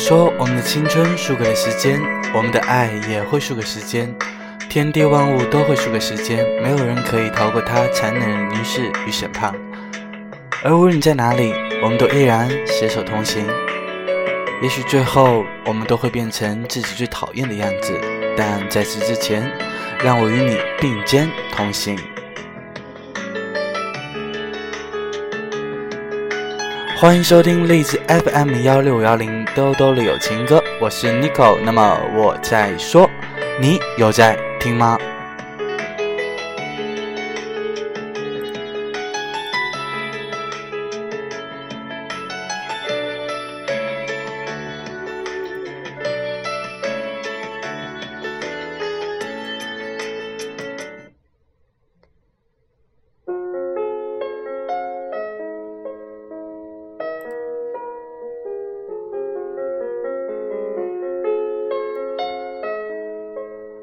说我们的青春输给了时间，我们的爱也会输给时间，天地万物都会输给时间，没有人可以逃过它残忍的凝视与审判。而无论你在哪里，我们都依然携手同行。也许最后我们都会变成自己最讨厌的样子，但在此之前，让我与你并肩同行。欢迎收听荔枝 FM 幺六幺零兜兜里有情歌，我是 Nico。那么我在说，你有在听吗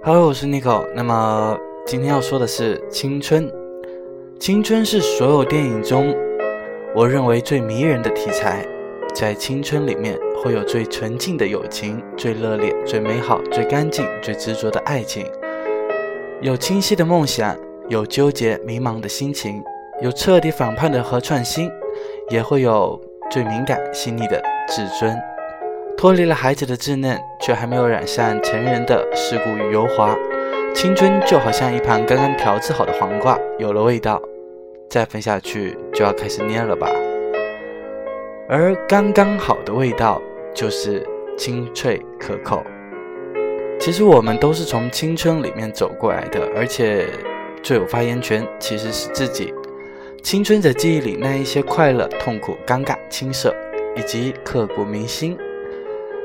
？Hello，我是 Nico。那么今天要说的是青春。青春是所有电影中我认为最迷人的题材。在青春里面，会有最纯净的友情，最热烈、最美好、最干净、最执着的爱情，有清晰的梦想，有纠结迷茫的心情，有彻底反叛的和创新，也会有最敏感细腻的自尊。脱离了孩子的稚嫩，却还没有染上成人的世故与油滑。青春就好像一盘刚刚调制好的黄瓜，有了味道，再分下去就要开始捏了吧。而刚刚好的味道就是清脆可口。其实我们都是从青春里面走过来的，而且最有发言权其实是自己。青春的记忆里那一些快乐、痛苦、尴尬、青涩，以及刻骨铭心。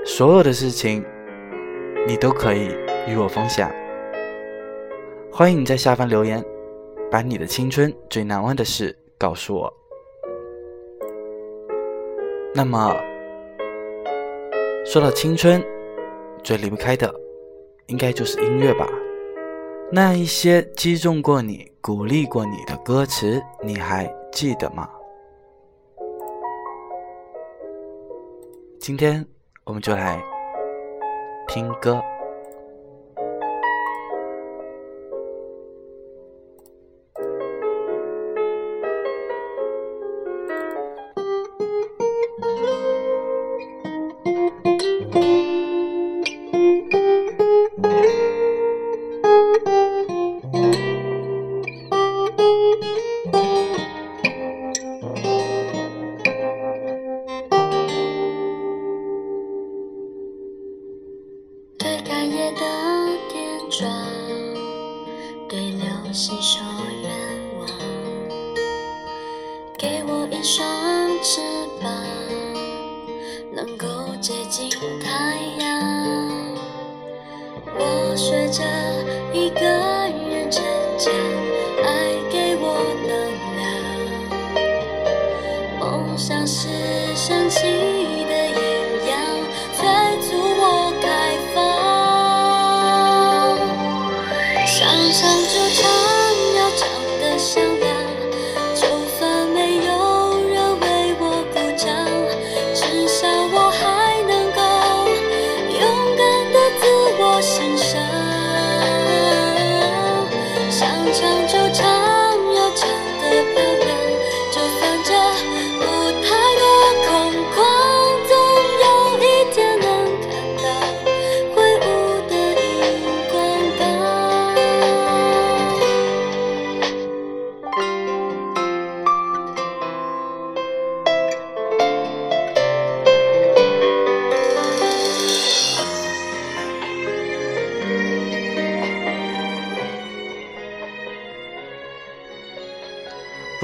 所有的事情，你都可以与我分享。欢迎你在下方留言，把你的青春最难忘的事告诉我。那么，说到青春，最离不开的，应该就是音乐吧。那一些击中过你、鼓励过你的歌词，你还记得吗？今天。我们就来听歌。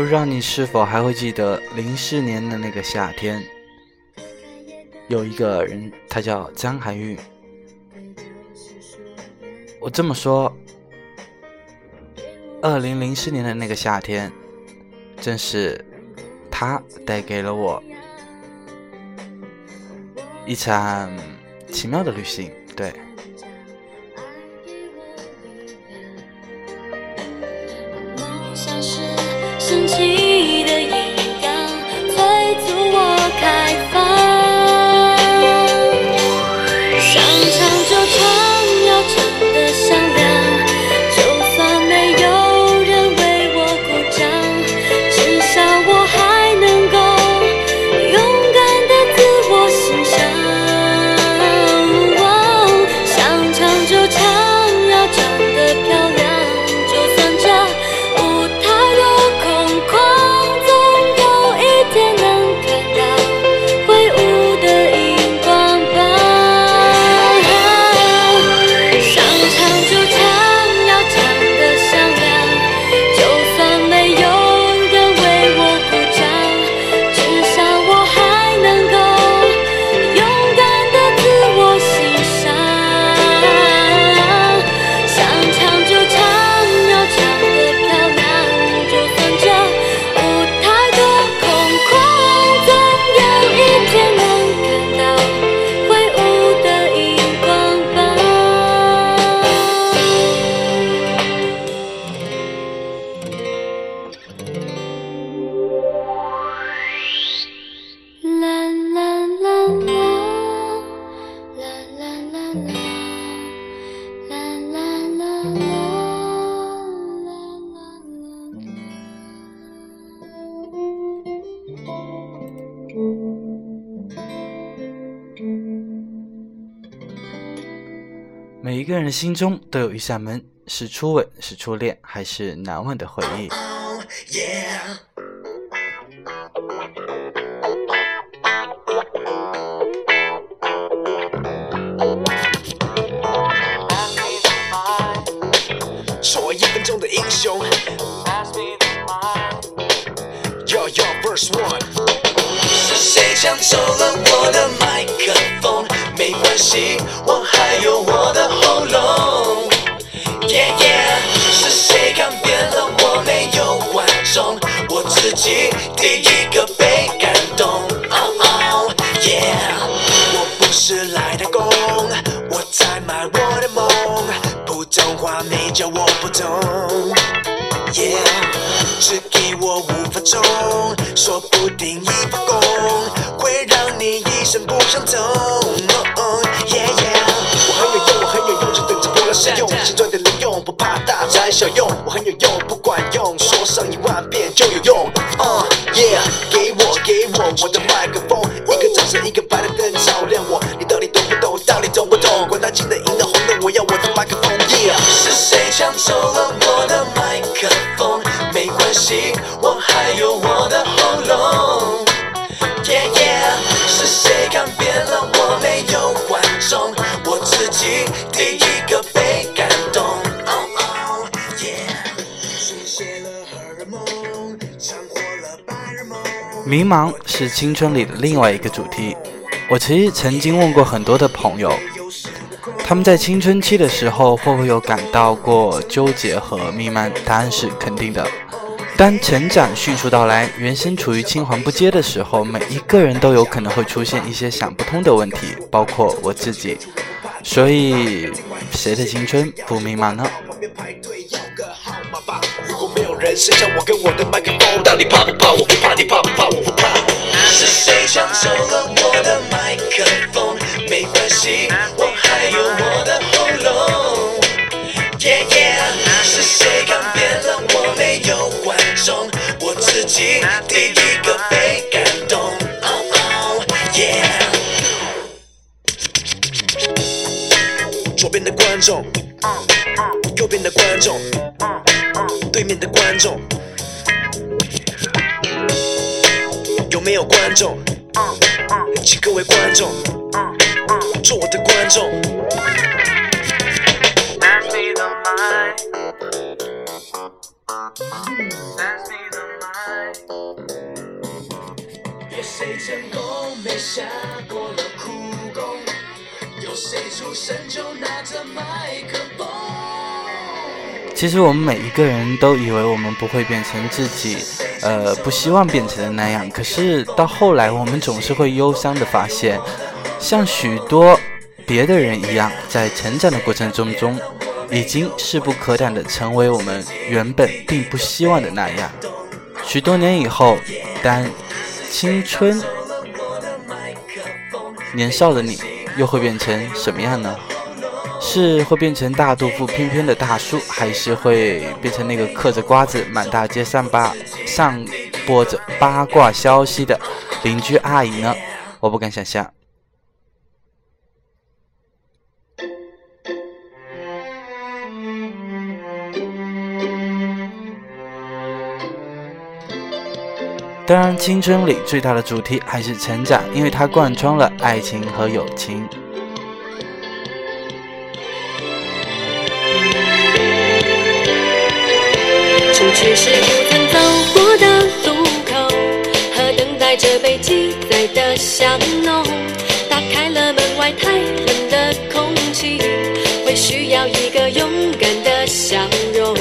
不知道你是否还会记得零四年的那个夏天，有一个人，他叫张含韵。我这么说，二零零四年的那个夏天，正是他带给了我一场奇妙的旅行。对。每深情人心中都有一扇门，是初吻，是初恋，还是难忘的回忆？做一分钟的英雄。是谁抢走了我的麦克风？没关系，我还有我的喉咙。第一个被感动。哦哦耶我不是来打工，我在卖我的梦。普通话你教我不懂。耶只给我五分钟，说不定一发功会让你一生不想走。哦哦，耶耶我很有用，我很有用，就等着过来使用，先赚点零用，不怕大材小用。我很有用，不管用，说上一万遍就有用。Yeah，给我给我我的麦克风，一个掌声，一个白的灯照亮我。你到底懂不懂？到底懂不懂？管他金的银的红的，我要我的麦克风。Yeah，是谁抢走了我的麦克风？没关系，我还有我的喉咙。Yeah yeah，是谁看扁了我没有观众？我自己第一个被迷茫是青春里的另外一个主题。我其实曾经问过很多的朋友，他们在青春期的时候会不会有感到过纠结和迷茫？答案是肯定的。当成长迅速到来，原生处于青黄不接的时候，每一个人都有可能会出现一些想不通的问题，包括我自己。所以，谁的青春不迷茫呢？没有人伸向我跟我的麦克风，到底怕不怕？我不怕，你怕不怕？我不怕。是谁抢走了我的麦克风？没关系，我还有我的喉咙。Yeah yeah，是谁看扁了我没有观众？我自己第一观众做我的观众。有谁成功没下过了苦功？有谁出生就拿着麦克风？其实我们每一个人都以为我们不会变成自己，呃，不希望变成的那样。可是到后来，我们总是会忧伤的发现，像许多别的人一样，在成长的过程中中，已经势不可挡的成为我们原本并不希望的那样。许多年以后，当青春年少的你，又会变成什么样呢？是会变成大肚腹翩翩的大叔，还是会变成那个嗑着瓜子满大街上八上播着八卦消息的邻居阿姨呢？我不敢想象。当然，青春里最大的主题还是成长，因为它贯穿了爱情和友情。出去是不曾走过的路口，和等待着被记载的香浓。打开了门外太冷的空气，会需要一个勇敢的笑容。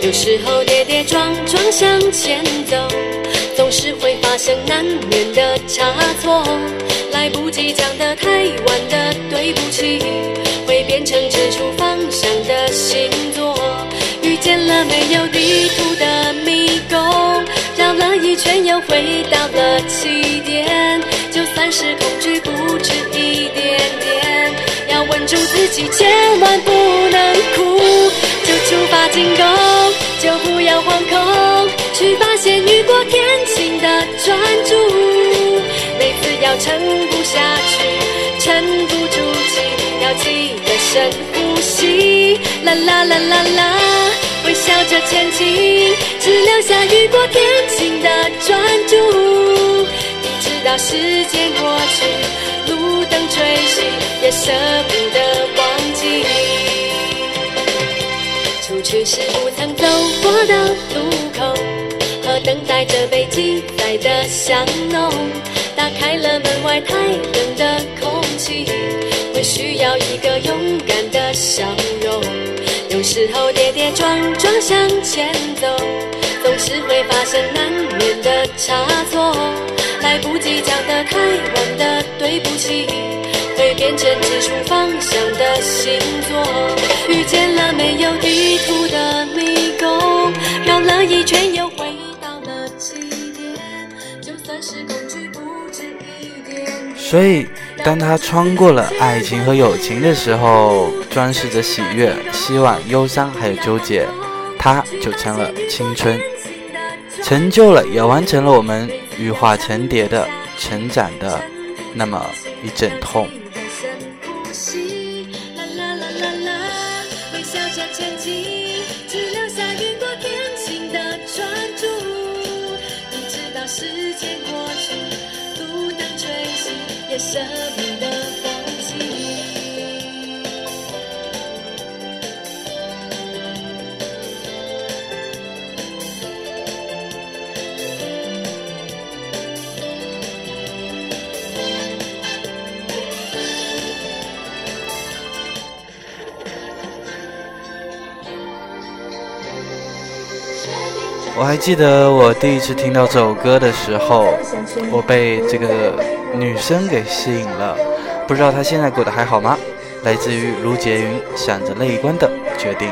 有时候跌跌撞撞向前走，总是会发生难免的差错。来不及讲的太晚的对不起，会变成指出方向的星没有地图的迷宫，绕了一圈又回到了起点。就算是恐惧不止一点点，要稳住自己，千万不能哭。就出发进攻，就不要惶恐，去发现雨过天晴的专注。每次要撑不下去，沉不住气，要记得深呼吸。啦啦啦啦啦，笑着前进，只留下雨过天晴的专注。你知道时间过去，路灯吹熄，也舍不得忘记。出去是不曾走过的路口，和等待着被记载的香浓。打开了门外太冷的空气，会需要一个勇敢的笑容。有时候跌跌撞撞向前走，总是会发生难免的差错。来不及讲的太晚的对不起，会变成指出方向的星座。遇见了没有地图的迷宫，绕了一圈又回到了起点。就算是。所以，当他穿过了爱情和友情的时候，装饰着喜悦、希望、忧伤，还有纠结，他就成了青春，成就了，也完成了我们羽化成蝶的成长的那么一阵痛。我还记得我第一次听到这首歌的时候，我被这个女生给吸引了。不知道她现在过得还好吗？来自于卢洁云，想着泪光的决定。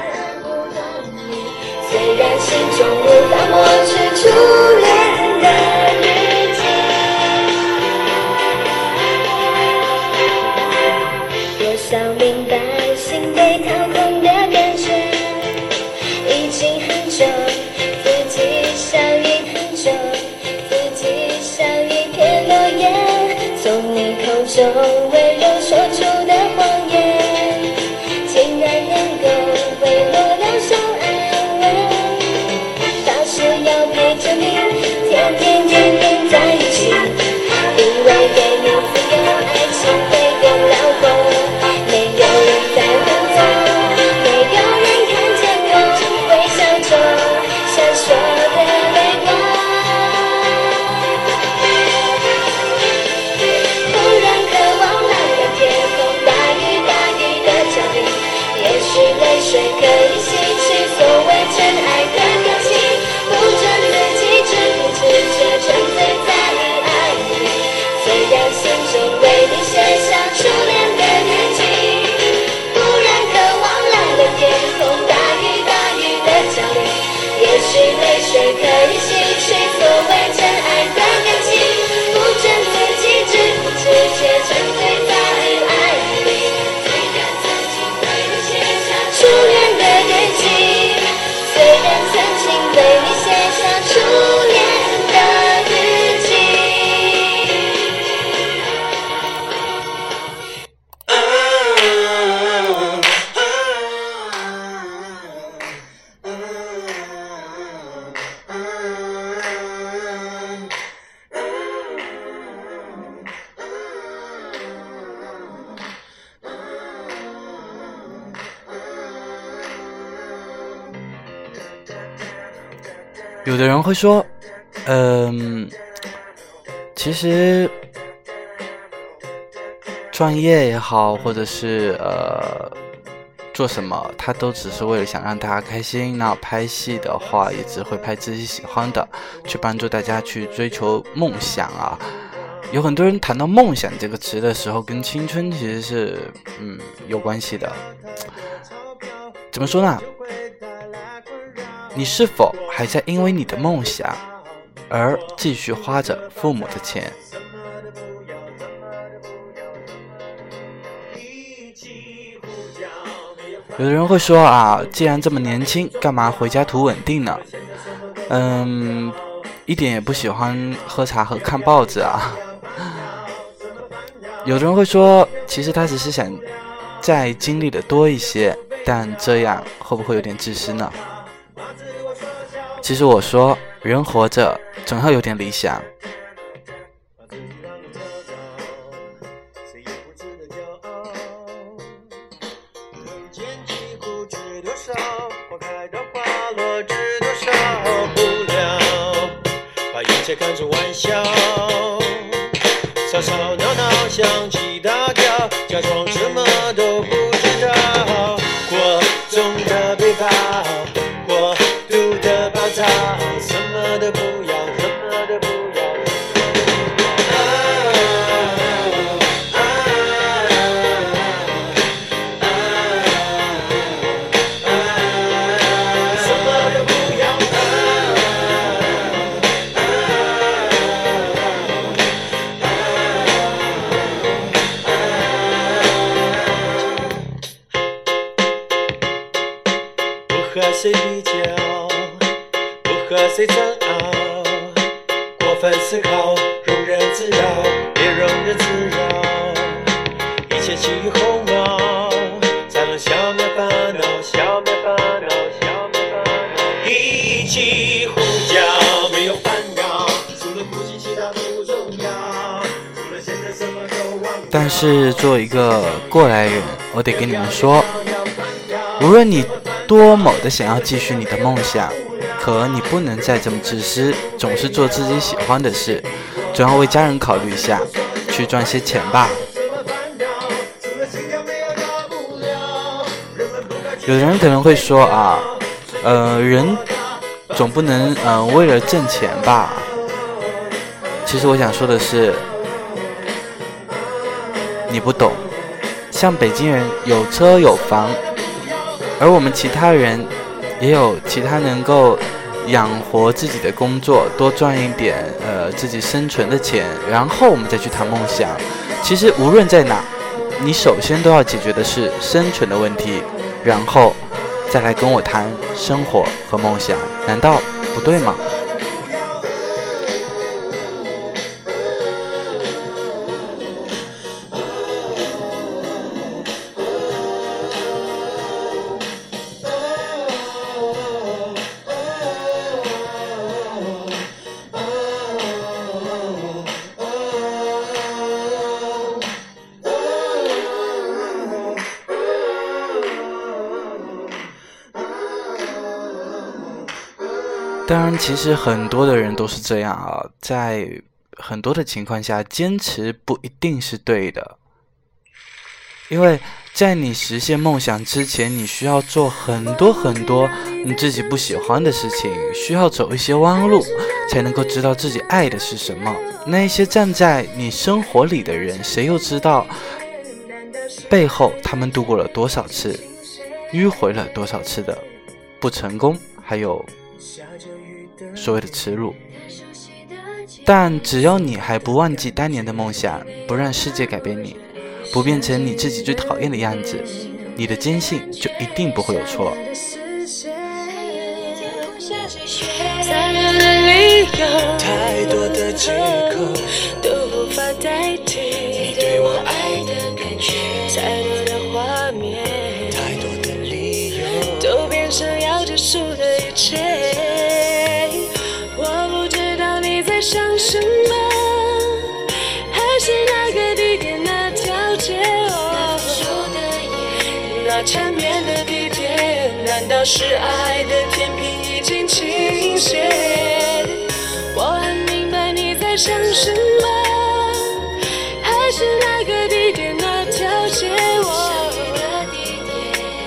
虽然心中无法抹去有的人会说，嗯，其实创业也好，或者是呃做什么，他都只是为了想让大家开心。那拍戏的话，也只会拍自己喜欢的，去帮助大家去追求梦想啊。有很多人谈到梦想这个词的时候，跟青春其实是嗯有关系的。怎么说呢？你是否还在因为你的梦想而继续花着父母的钱？有的人会说啊，既然这么年轻，干嘛回家图稳定呢？嗯，一点也不喜欢喝茶和看报纸啊。有的人会说，其实他只是想再经历的多一些，但这样会不会有点自私呢？其实我说，人活着总要有点理想。假装是做一个过来人，我得跟你们说，无论你多么的想要继续你的梦想，可你不能再这么自私，总是做自己喜欢的事，总要为家人考虑一下，去赚些钱吧。有的人可能会说啊，呃，人总不能嗯、呃为了挣钱吧。其实我想说的是，你不懂，像北京人有车有房，而我们其他人也有其他能够养活自己的工作，多赚一点呃自己生存的钱，然后我们再去谈梦想。其实无论在哪，你首先都要解决的是生存的问题，然后再来跟我谈生活和梦想，难道不对吗？当然，其实很多的人都是这样啊，在很多的情况下，坚持不一定是对的，因为在你实现梦想之前，你需要做很多很多你自己不喜欢的事情，需要走一些弯路，才能够知道自己爱的是什么。那些站在你生活里的人，谁又知道背后他们度过了多少次，迂回了多少次的不成功，还有。所谓的耻辱，但只要你还不忘记当年的梦想，不让世界改变你，不变成你自己最讨厌的样子，你的坚信就一定不会有错。我很明白你在想什么，还是那个地点那条街，我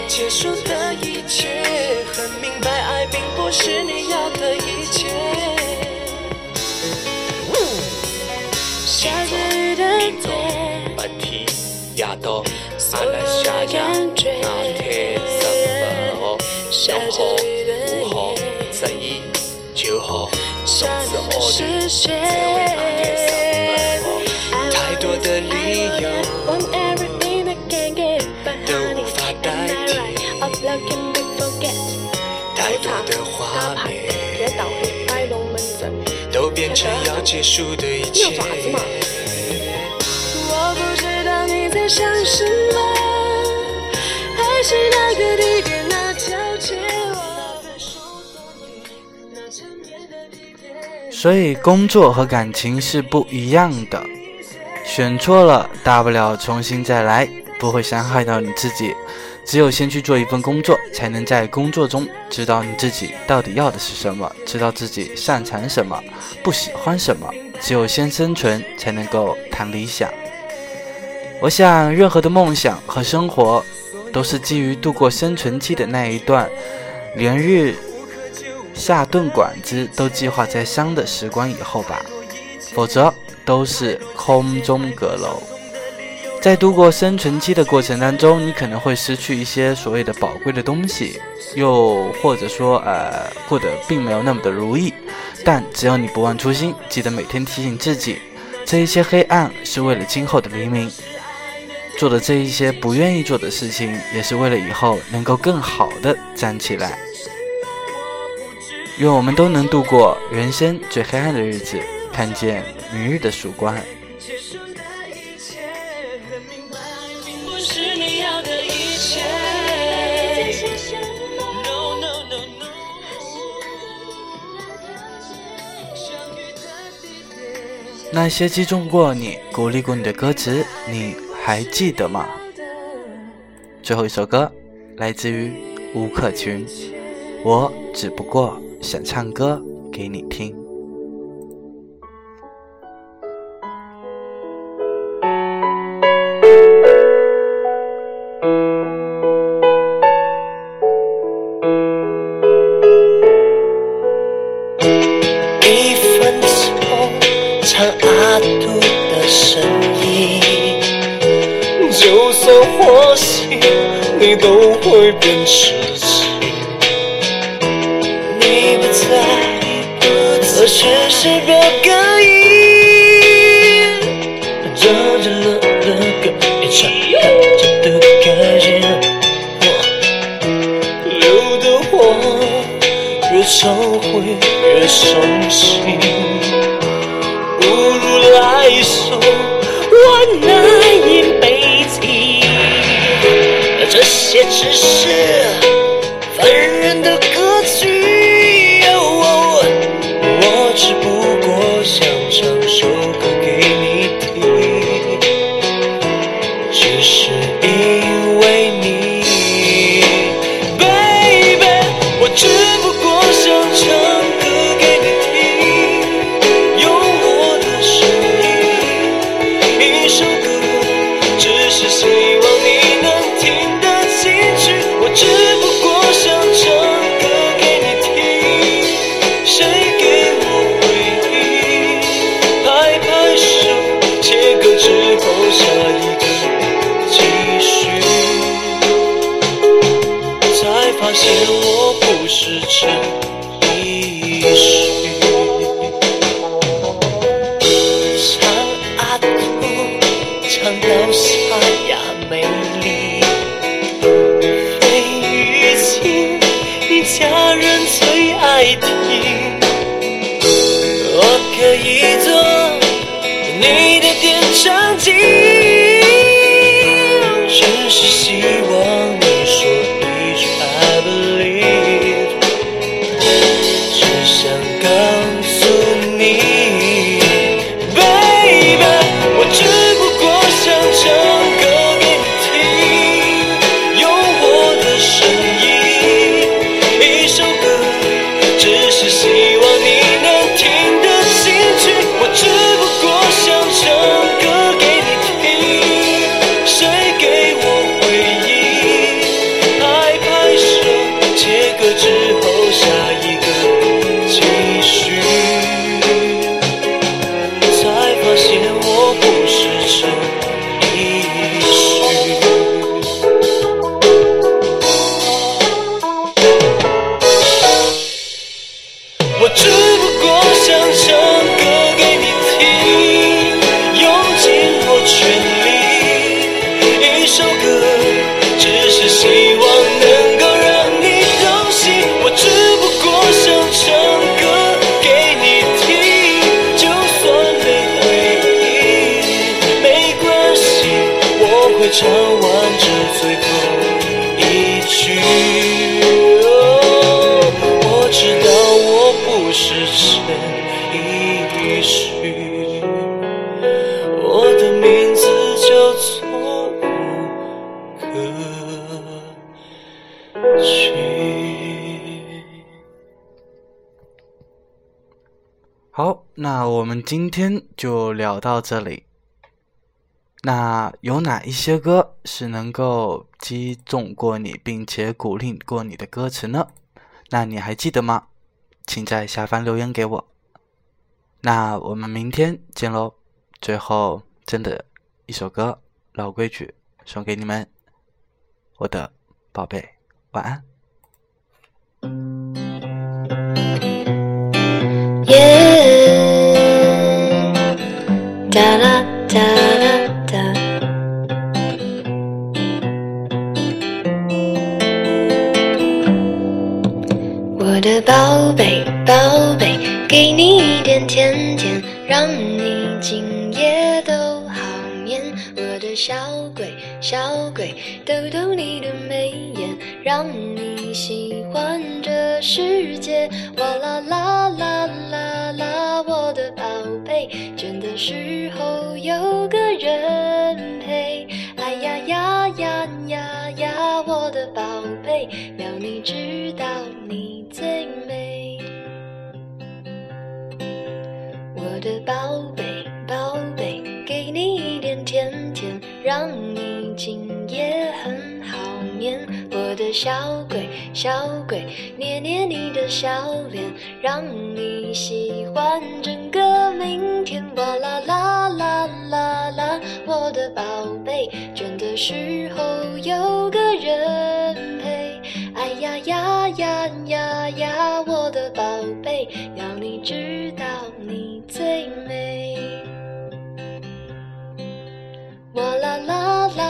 结束的一切，很明白爱并不是你要的一切。下着雨的夜，半天夜到，阿拉下夜那天什就好？太多的理由都无法代替太多的画面。都变成要结束的一切。我不知道你在想什么，还是那个地点所以工作和感情是不一样的，选错了大不了重新再来，不会伤害到你自己。只有先去做一份工作，才能在工作中知道你自己到底要的是什么，知道自己擅长什么，不喜欢什么。只有先生存，才能够谈理想。我想，任何的梦想和生活，都是基于度过生存期的那一段连日下顿馆子都计划在香的时光以后吧，否则都是空中阁楼。在度过生存期的过程当中，你可能会失去一些所谓的宝贵的东西，又或者说呃过得并没有那么的如意。但只要你不忘初心，记得每天提醒自己，这一些黑暗是为了今后的黎明。做的这一些不愿意做的事情，也是为了以后能够更好的站起来。愿我们都能度过人生最黑暗的日子，看见明日的曙光。那些击中过你、鼓励过你的歌词，你还记得吗？最后一首歌来自于吴克群，我只不过想唱歌给你听。这些好，那我们今天就聊到这里。那有哪一些歌是能够击中过你，并且鼓励过你的歌词呢？那你还记得吗？请在下方留言给我。那我们明天见喽！最后，真的一首歌，老规矩，送给你们，我的宝贝，晚安。宝贝，宝贝，给你一点甜甜，让你今夜都好眠。我的小鬼，小鬼，逗逗你的眉眼，让你喜欢这世界。哇啦啦啦啦啦，我的宝贝，倦的时候有个人陪。哎呀呀呀呀呀，我的宝贝，要你知宝贝，宝贝，给你一点甜甜，让你今夜很好眠。我的小鬼，小鬼，捏捏你的小脸，让你喜欢整个明天。哇啦啦啦啦啦，我的宝贝，倦的时候有个人陪。哎呀呀呀呀呀，我的宝贝，要你知道最美。哇啦啦啦